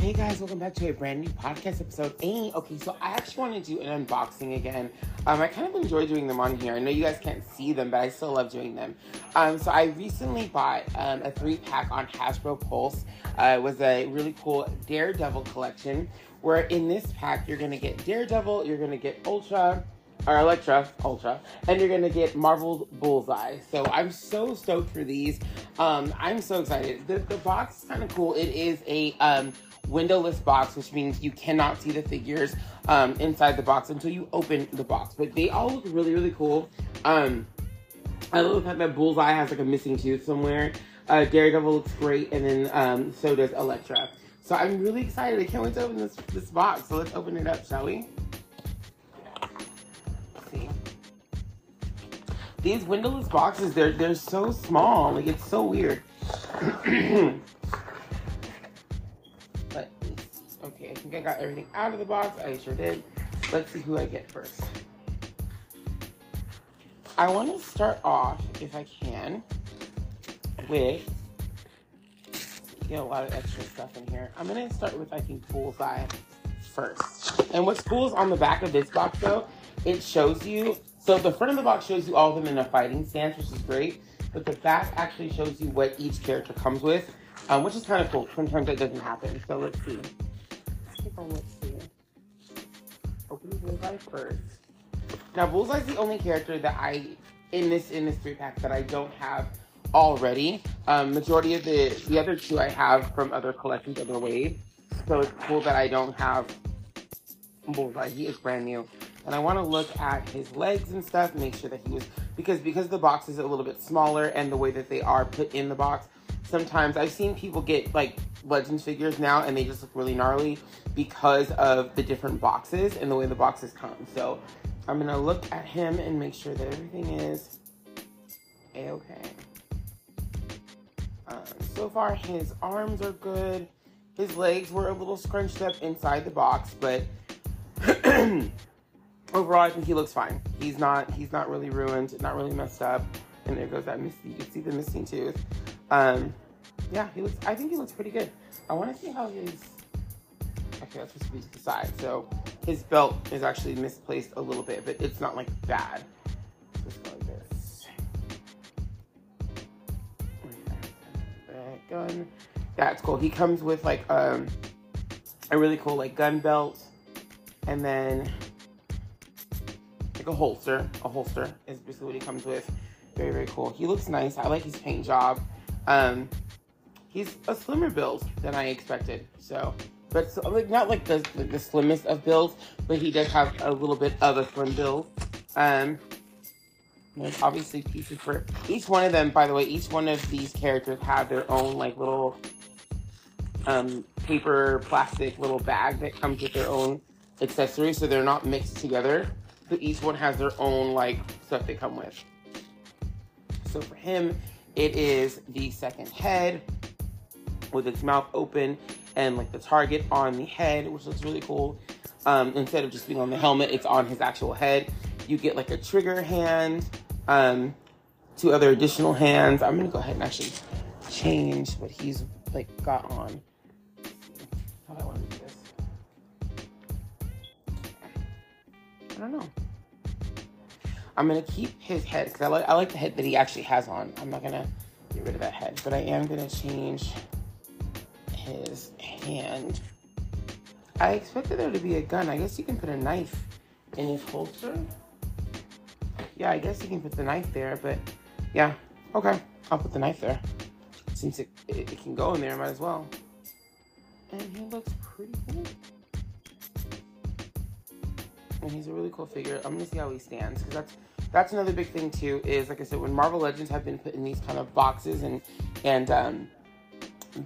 Hey guys, welcome back to a brand new podcast episode. Hey, okay, so I actually want to do an unboxing again. Um, I kind of enjoy doing them on here. I know you guys can't see them, but I still love doing them. Um, so I recently bought um, a three pack on Hasbro Pulse. Uh, it was a really cool Daredevil collection. Where in this pack you're gonna get Daredevil, you're gonna get Ultra, or Elektra, Ultra, and you're gonna get Marvel Bullseye. So I'm so stoked for these. Um, I'm so excited. The, the box is kind of cool. It is a um, windowless box, which means you cannot see the figures um, inside the box until you open the box. But they all look really, really cool. Um, I love the fact that Bullseye has like a missing tooth somewhere. Uh, Daredevil looks great, and then um, so does Elektra. So I'm really excited. I can't wait to open this this box. So let's open it up, shall we? See these windowless boxes, they're they're so small. Like it's so weird. okay, I think I got everything out of the box. I sure did. Let's see who I get first. I want to start off, if I can, with get a lot of extra stuff in here. I'm gonna start with I think Bullseye first. And what's cool is on the back of this box though, it shows you so the front of the box shows you all of them in a fighting stance, which is great. But the back actually shows you what each character comes with, um, which is kind of cool. Sometimes that doesn't happen. So let's see. Let's see. Open Bullseye first. Now Bullseye's the only character that I in this in this three pack that I don't have already. Um, majority of the the other two I have from other collections, other waves. So it's cool that I don't have Bullseye. He is brand new and I want to look at his legs and stuff, make sure that he was because because the box is a little bit smaller and the way that they are put in the box. Sometimes I've seen people get like Legends figures now and they just look really gnarly because of the different boxes and the way the boxes come. So I'm gonna look at him and make sure that everything is a-okay. Um, so far, his arms are good. His legs were a little scrunched up inside the box, but overall, I think he looks fine. He's not he's not really ruined, not really messed up. And there goes that misty. You can see the missing tooth. Um, yeah, he looks. I think he looks pretty good. I want to see how his. Okay, that's supposed to be to the side. So his belt is actually misplaced a little bit, but it's not like bad. Just like this. gun. That's cool. He comes with like um, a really cool like gun belt, and then like a holster. A holster is basically what he comes with. Very, very cool. He looks nice. I like his paint job. Um, he's a slimmer build than I expected. So, but so, like not like the, the, the slimmest of builds, but he does have a little bit of a slim build. Um, there's obviously pieces for each one of them. By the way, each one of these characters have their own like little um, paper, plastic little bag that comes with their own accessories, so they're not mixed together So each one has their own like stuff they come with. So for him, it is the second head with its mouth open and like the target on the head, which looks really cool. Um, instead of just being on the helmet, it's on his actual head. You get like a trigger hand, um, two other additional hands. I'm gonna go ahead and actually change what he's like got on. How do I want to do this? I don't know. I'm gonna keep his head because I like I like the head that he actually has on. I'm not gonna get rid of that head, but I am gonna change his hand. I expected there to be a gun. I guess you can put a knife in his holster. Yeah, I guess you can put the knife there, but yeah, okay, I'll put the knife there. Since it, it, it can go in there, might as well. And he looks pretty cool. And he's a really cool figure. I'm gonna see how he stands because that's that's another big thing too. Is like I said, when Marvel Legends have been put in these kind of boxes and and um,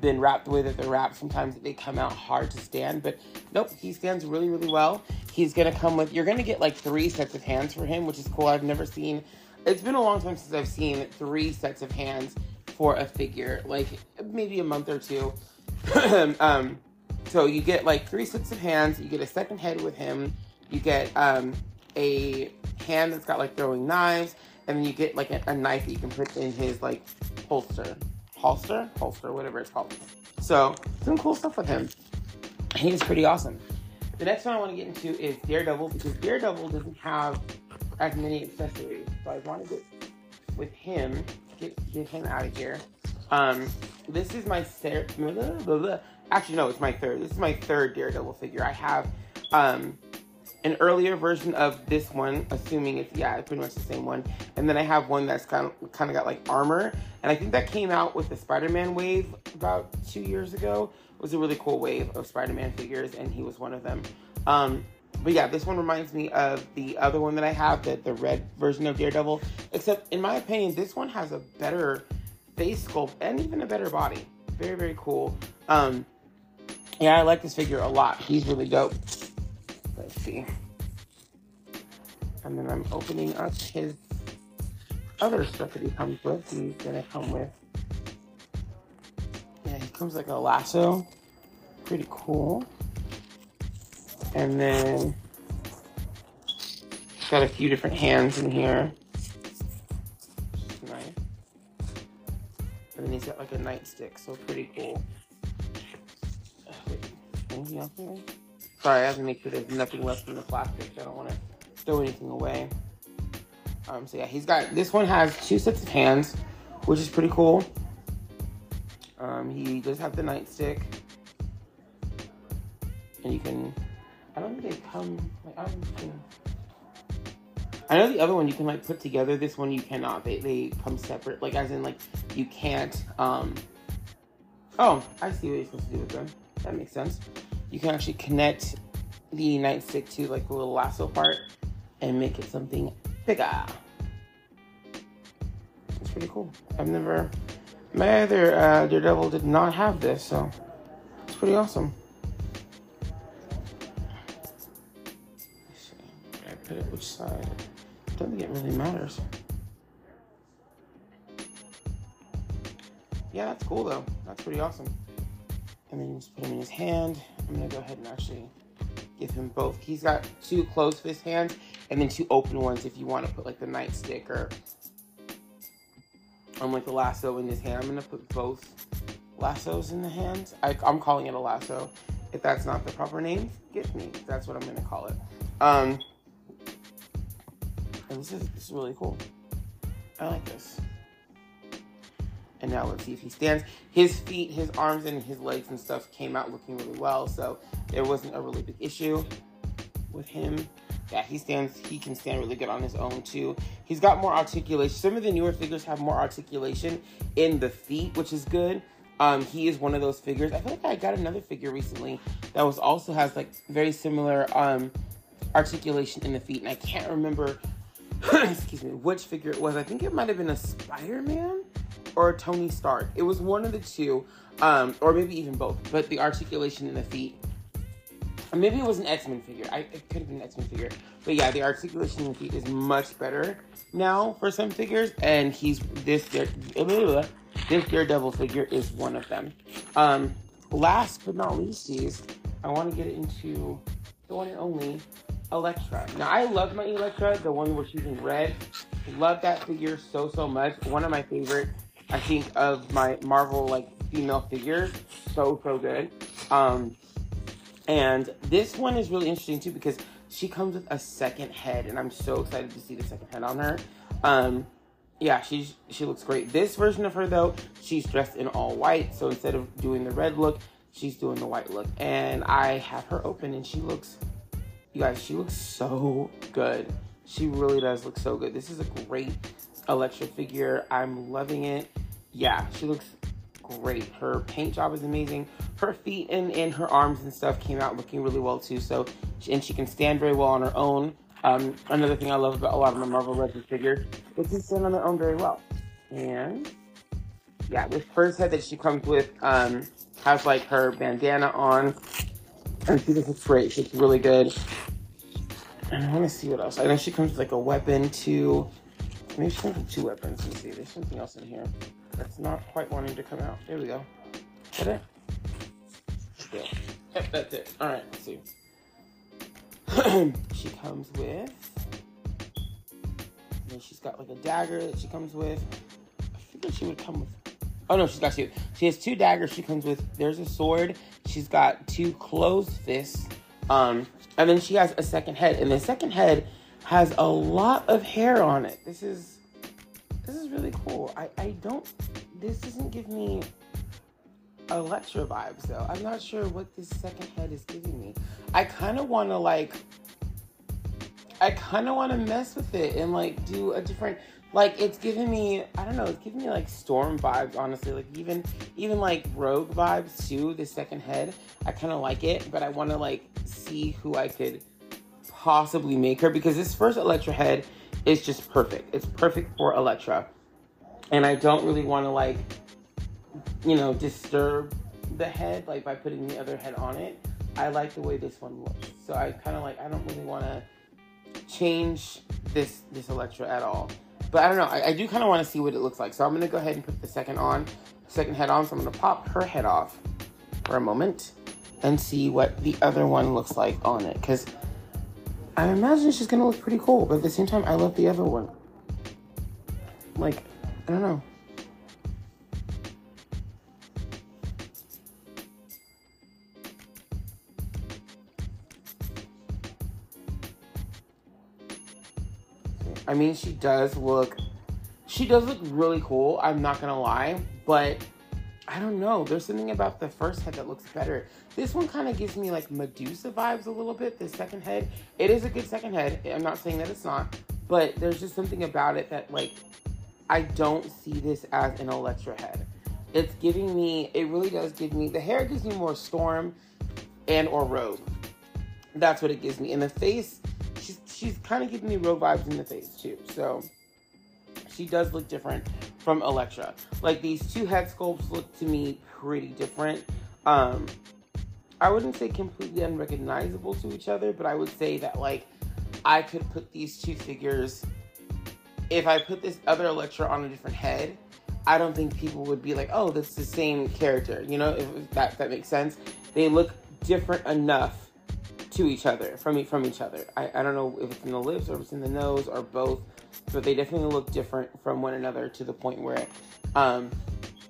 been wrapped the way that they're wrapped, sometimes they come out hard to stand. But nope, he stands really really well. He's gonna come with. You're gonna get like three sets of hands for him, which is cool. I've never seen. It's been a long time since I've seen three sets of hands for a figure, like maybe a month or two. um, so you get like three sets of hands. You get a second head with him. You get um, a hand that's got like throwing knives, and then you get like a, a knife that you can put in his like holster, holster, holster, whatever it's called. So some cool stuff with him. He is pretty awesome. The next one I want to get into is Daredevil because Daredevil doesn't have as many accessories. So I want to get with him, get, get him out of here. Um, this is my third. Actually, no, it's my third. This is my third Daredevil figure. I have um, an earlier version of this one, assuming it's yeah, pretty much the same one. And then I have one that's kind of kind of got like armor, and I think that came out with the Spider-Man wave about two years ago. It was a really cool wave of Spider-Man figures, and he was one of them. Um, but yeah, this one reminds me of the other one that I have, the, the red version of Daredevil. Except, in my opinion, this one has a better face sculpt and even a better body. Very, very cool. Um, yeah, I like this figure a lot. He's really dope. Let's see. And then I'm opening up his other stuff that he comes with. He's gonna come with. Yeah, he comes like a lasso. Pretty cool. And then got a few different hands in here. Nice. And then he's got like a nightstick, so pretty cool. anything else here? Sorry, I have to make sure there's nothing left in the plastic. So I don't want to throw anything away. Um, so yeah, he's got this one has two sets of hands, which is pretty cool. Um, he does have the nightstick, and you can I don't think they come. Like, I don't think. I know the other one you can like put together. This one you cannot. They they come separate. Like as in like you can't. Um. Oh, I see what you're supposed to do with them. That makes sense. You can actually connect the nightstick to like the little lasso part and make it something bigger. It's pretty cool. I've never. My other uh, Daredevil did not have this, so it's pretty awesome. I put it which side. I don't think it really matters. Yeah, that's cool though. That's pretty awesome. And then you just put him in his hand. I'm gonna go ahead and actually give him both. He's got two closed fist hands and then two open ones if you want to put like the nightstick or um, like the lasso in his hand. I'm gonna put both lassos in the hands. I, am calling it a lasso. If that's not the proper name, get me. That's what I'm gonna call it. Um, and this is, this is really cool. I like this. And now let's see if he stands. His feet, his arms, and his legs and stuff came out looking really well, so there wasn't a really big issue with him. Yeah, he stands. He can stand really good on his own too. He's got more articulation. Some of the newer figures have more articulation in the feet, which is good. Um, he is one of those figures. I feel like I got another figure recently that was also has like very similar um, articulation in the feet, and I can't remember excuse me, which figure it was. I think it might have been a Spider-Man or Tony Stark. It was one of the two, um, or maybe even both. But the articulation in the feet. Maybe it was an X-Men figure. I, it could have been an X-Men figure. But yeah, the articulation in the feet is much better now for some figures. And he's this this Daredevil figure is one of them. Um, last but not least, I want to get into the one and only Elektra. Now I love my Elektra, the one where she's in red. Love that figure so so much. One of my favorite, I think, of my Marvel like female figures. So so good. Um, and this one is really interesting too because she comes with a second head, and I'm so excited to see the second head on her. Um, yeah, she's she looks great. This version of her though, she's dressed in all white. So instead of doing the red look, she's doing the white look. And I have her open, and she looks you guys, she looks so good. She really does look so good. This is a great Elektra figure. I'm loving it. Yeah, she looks great. Her paint job is amazing. Her feet and, and her arms and stuff came out looking really well too. So, and she can stand very well on her own. Um, another thing I love about a lot of my Marvel Legends figures, they can stand on their own very well. And yeah, this first head that she comes with um, has like her bandana on and she looks great. She looks really good. And I want to see what else. I know she comes with like a weapon too. Maybe she comes with two weapons. Let me see. There's something else in here that's not quite wanting to come out. There we go. Is that it? Yep, that's it. All right, let's see. she comes with. And she's got like a dagger that she comes with. I figured she would come with. Oh no, she's got two. She has two daggers. She comes with. There's a sword she's got two closed fists. Um, and then she has a second head, and the second head has a lot of hair on it. This is this is really cool. I, I don't this doesn't give me Elektra vibes though. I'm not sure what this second head is giving me. I kind of want to like I kind of want to mess with it and like do a different like it's giving me I don't know, it's giving me like storm vibes honestly. Like even even like rogue vibes too, the second head. I kind of like it, but I want to like see who I could possibly make her because this first Elektra head is just perfect. It's perfect for Elektra. And I don't really want to like you know, disturb the head like by putting the other head on it. I like the way this one looks. So I kind of like I don't really want to change this this Elektra at all. But I don't know. I, I do kind of want to see what it looks like. So I'm gonna go ahead and put the second on, second head on. So I'm gonna pop her head off for a moment and see what the other one looks like on it. Because I imagine she's gonna look pretty cool. But at the same time, I love the other one. Like I don't know. I mean, she does look, she does look really cool. I'm not gonna lie, but I don't know. There's something about the first head that looks better. This one kind of gives me like Medusa vibes a little bit. The second head, it is a good second head. I'm not saying that it's not, but there's just something about it that like I don't see this as an Elektra head. It's giving me, it really does give me, the hair gives me more Storm and or Rogue. That's what it gives me. And the face, she's she's kind of giving me Rogue vibes in the face too. So she does look different from Elektra. Like these two head sculpts look to me pretty different. Um, I wouldn't say completely unrecognizable to each other, but I would say that like I could put these two figures. If I put this other Elektra on a different head, I don't think people would be like, "Oh, that's the same character." You know, if that that makes sense. They look different enough to each other from from each other. I, I don't know if it's in the lips or if it's in the nose or both, but they definitely look different from one another to the point where, um,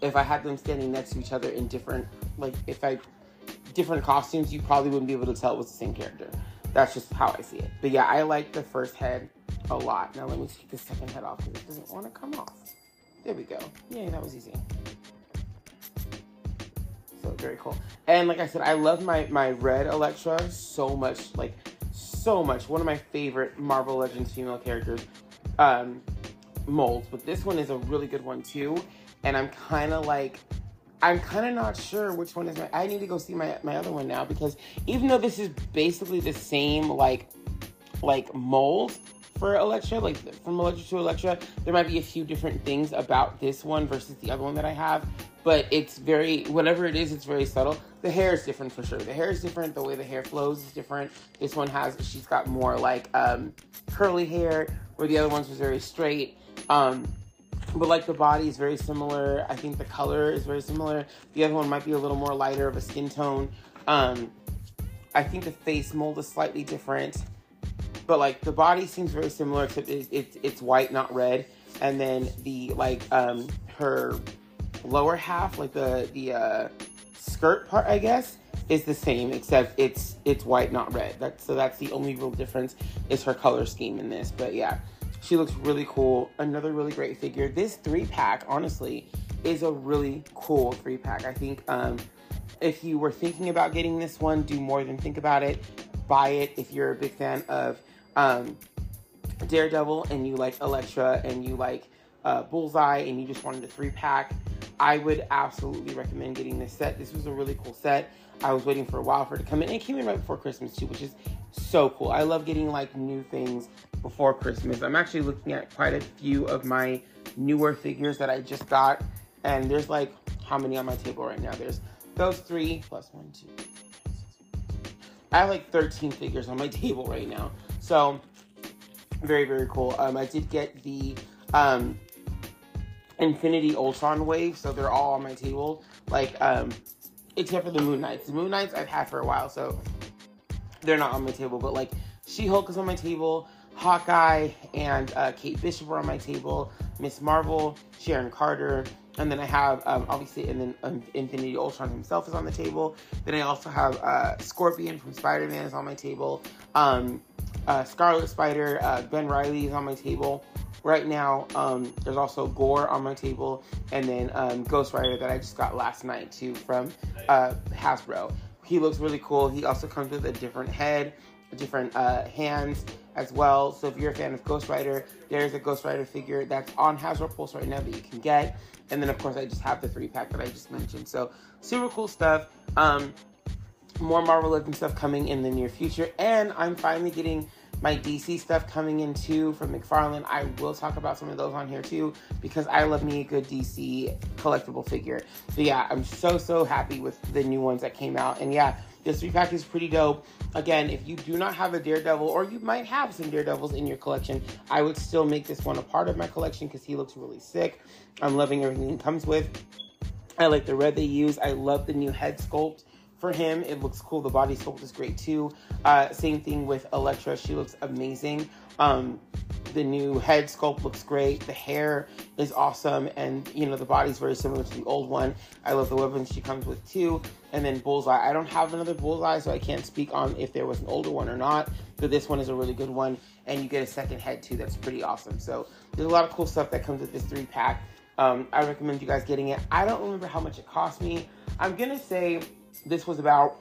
if I had them standing next to each other in different like if I different costumes, you probably wouldn't be able to tell it was the same character. That's just how I see it. But yeah, I like the first head a lot. Now let me take the second head off because it doesn't want to come off. There we go. Yay, that was easy. So very cool. And like I said, I love my my red Elektra so much, like so much. One of my favorite Marvel Legends female characters um, molds, but this one is a really good one too. And I'm kind of like, I'm kind of not sure which one is my. I need to go see my my other one now because even though this is basically the same like like mold for Elektra, like from Elektra to Elektra, there might be a few different things about this one versus the other one that I have but it's very whatever it is it's very subtle. The hair is different for sure. The hair is different. The way the hair flows is different. This one has she's got more like um, curly hair where the other ones was very straight. Um, but like the body is very similar. I think the color is very similar. The other one might be a little more lighter of a skin tone. Um, i think the face mold is slightly different but like the body seems very similar except it, it, it's white not red and then the like um her lower half, like the the uh, skirt part, I guess, is the same except it's it's white, not red. That's so that's the only real difference is her color scheme in this. But yeah, she looks really cool. Another really great figure. This three pack, honestly, is a really cool three pack. I think um, if you were thinking about getting this one, do more than think about it. Buy it if you're a big fan of um, Daredevil and you like Elektra and you like uh, Bullseye and you just wanted a three pack. I would absolutely recommend getting this set. This was a really cool set. I was waiting for a while for it to come in. It came in right before Christmas too, which is so cool. I love getting like new things before Christmas. I'm actually looking at quite a few of my newer figures that I just got. And there's like how many on my table right now? There's those three plus one, two. I have like 13 figures on my table right now. So very, very cool. Um, I did get the um, Infinity Ultron wave, so they're all on my table. Like, um, except for the Moon Knights. The Moon Knights I've had for a while, so they're not on my table. But like, She Hulk is on my table. Hawkeye and uh, Kate Bishop are on my table. Miss Marvel, Sharon Carter, and then I have um, obviously, and then um, Infinity Ultron himself is on the table. Then I also have uh, Scorpion from Spider Man is on my table. Um, uh, Scarlet Spider, uh, Ben Reilly is on my table. Right now, um, there's also Gorr on my table, and then um, Ghost Rider that I just got last night too from uh, Hasbro. He looks really cool. He also comes with a different head, different uh, hands as well. So if you're a fan of Ghost Rider, there's a Ghost Rider figure that's on Hasbro Pulse right now that you can get. And then of course I just have the three pack that I just mentioned. So super cool stuff. Um, more Marvel Legends stuff coming in the near future, and I'm finally getting my DC stuff coming in too from McFarlane. I will talk about some of those on here too because I love me a good DC collectible figure. So yeah, I'm so so happy with the new ones that came out, and yeah, this three pack is pretty dope. Again, if you do not have a Daredevil, or you might have some Daredevils in your collection, I would still make this one a part of my collection because he looks really sick. I'm loving everything he comes with. I like the red they use. I love the new head sculpt for him. It looks cool. The body sculpt is great too. Uh, same thing with Elektra. She looks amazing. Um, the new head sculpt looks great. The hair is awesome, and you know the body's very similar to the old one. I love the weapons she comes with too. And then Bullseye. I don't have another Bullseye, so I can't speak on if there was an older one or not. But this one is a really good one, and you get a second head too. That's pretty awesome. So there's a lot of cool stuff that comes with this three pack. Um, I recommend you guys getting it. I don't remember how much it cost me. I'm gonna say this was about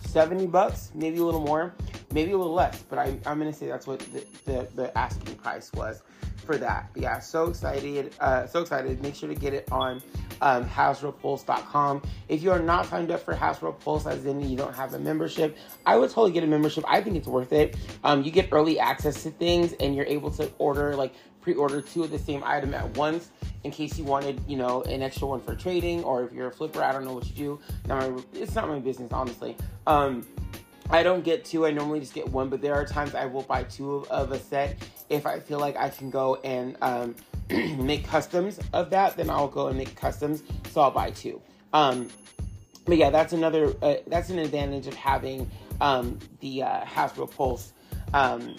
70 bucks, maybe a little more, maybe a little less, but I, I'm gonna say that's what the, the, the asking price was for that. But yeah, so excited, uh, so excited. Make sure to get it on um, HasbroPulse.com. If you are not signed up for Hasbro Pulse, as in you don't have a membership, I would totally get a membership. I think it's worth it. Um, you get early access to things, and you're able to order like pre-order two of the same item at once in case you wanted, you know, an extra one for trading, or if you're a flipper, I don't know what you do. Now, it's not my business, honestly. Um, I don't get two. I normally just get one, but there are times I will buy two of, of a set if I feel like I can go and um, make customs of that. Then I'll go and make customs, so I'll buy two. Um, but yeah, that's another. Uh, that's an advantage of having um, the uh, Hasbro Pulse um,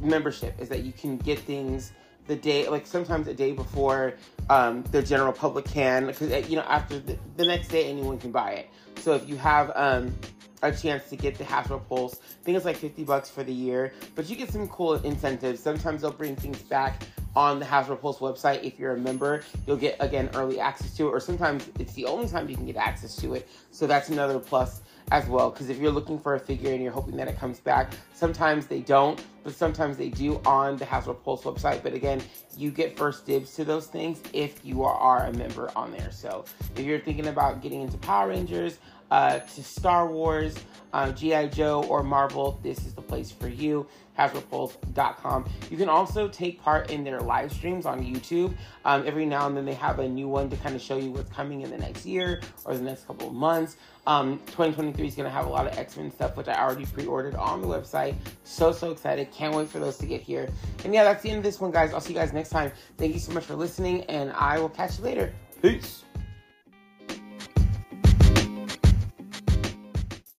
membership is that you can get things the day, like sometimes a day before um, the general public can, because uh, you know after the, the, next day anyone can buy it. So if you have um, a chance to get the Hasbro Pulse, I think it's like 50 bucks for the year, but you get some cool incentives. Sometimes they'll bring things back on the Hasbro Pulse website. If you're a member, you'll get again early access to it, or sometimes it's the only time you can get access to it. So that's another plus as well. Because if you're looking for a figure and you're hoping that it comes back, sometimes they don't, but sometimes they do on the Hasbro Pulse website. But again, you get first dibs to those things if you are a member on there. So if you're thinking about getting into Power Rangers, uh, to Star Wars, uh, G.I. Joe, or Marvel, this is the place for you. HasbroPulse.com. You can also take part in their live streams on YouTube. Um, every now and then they have a new one to kind of show you what's coming in the next year or the next couple of months. Um, 2023 is going to have a lot of X Men stuff, which I already pre ordered on the website. So, so excited. Can't wait for those to get here. And yeah, that's the end of this one, guys. I'll see you guys next time. Thank you so much for listening, and I will catch you later. Peace.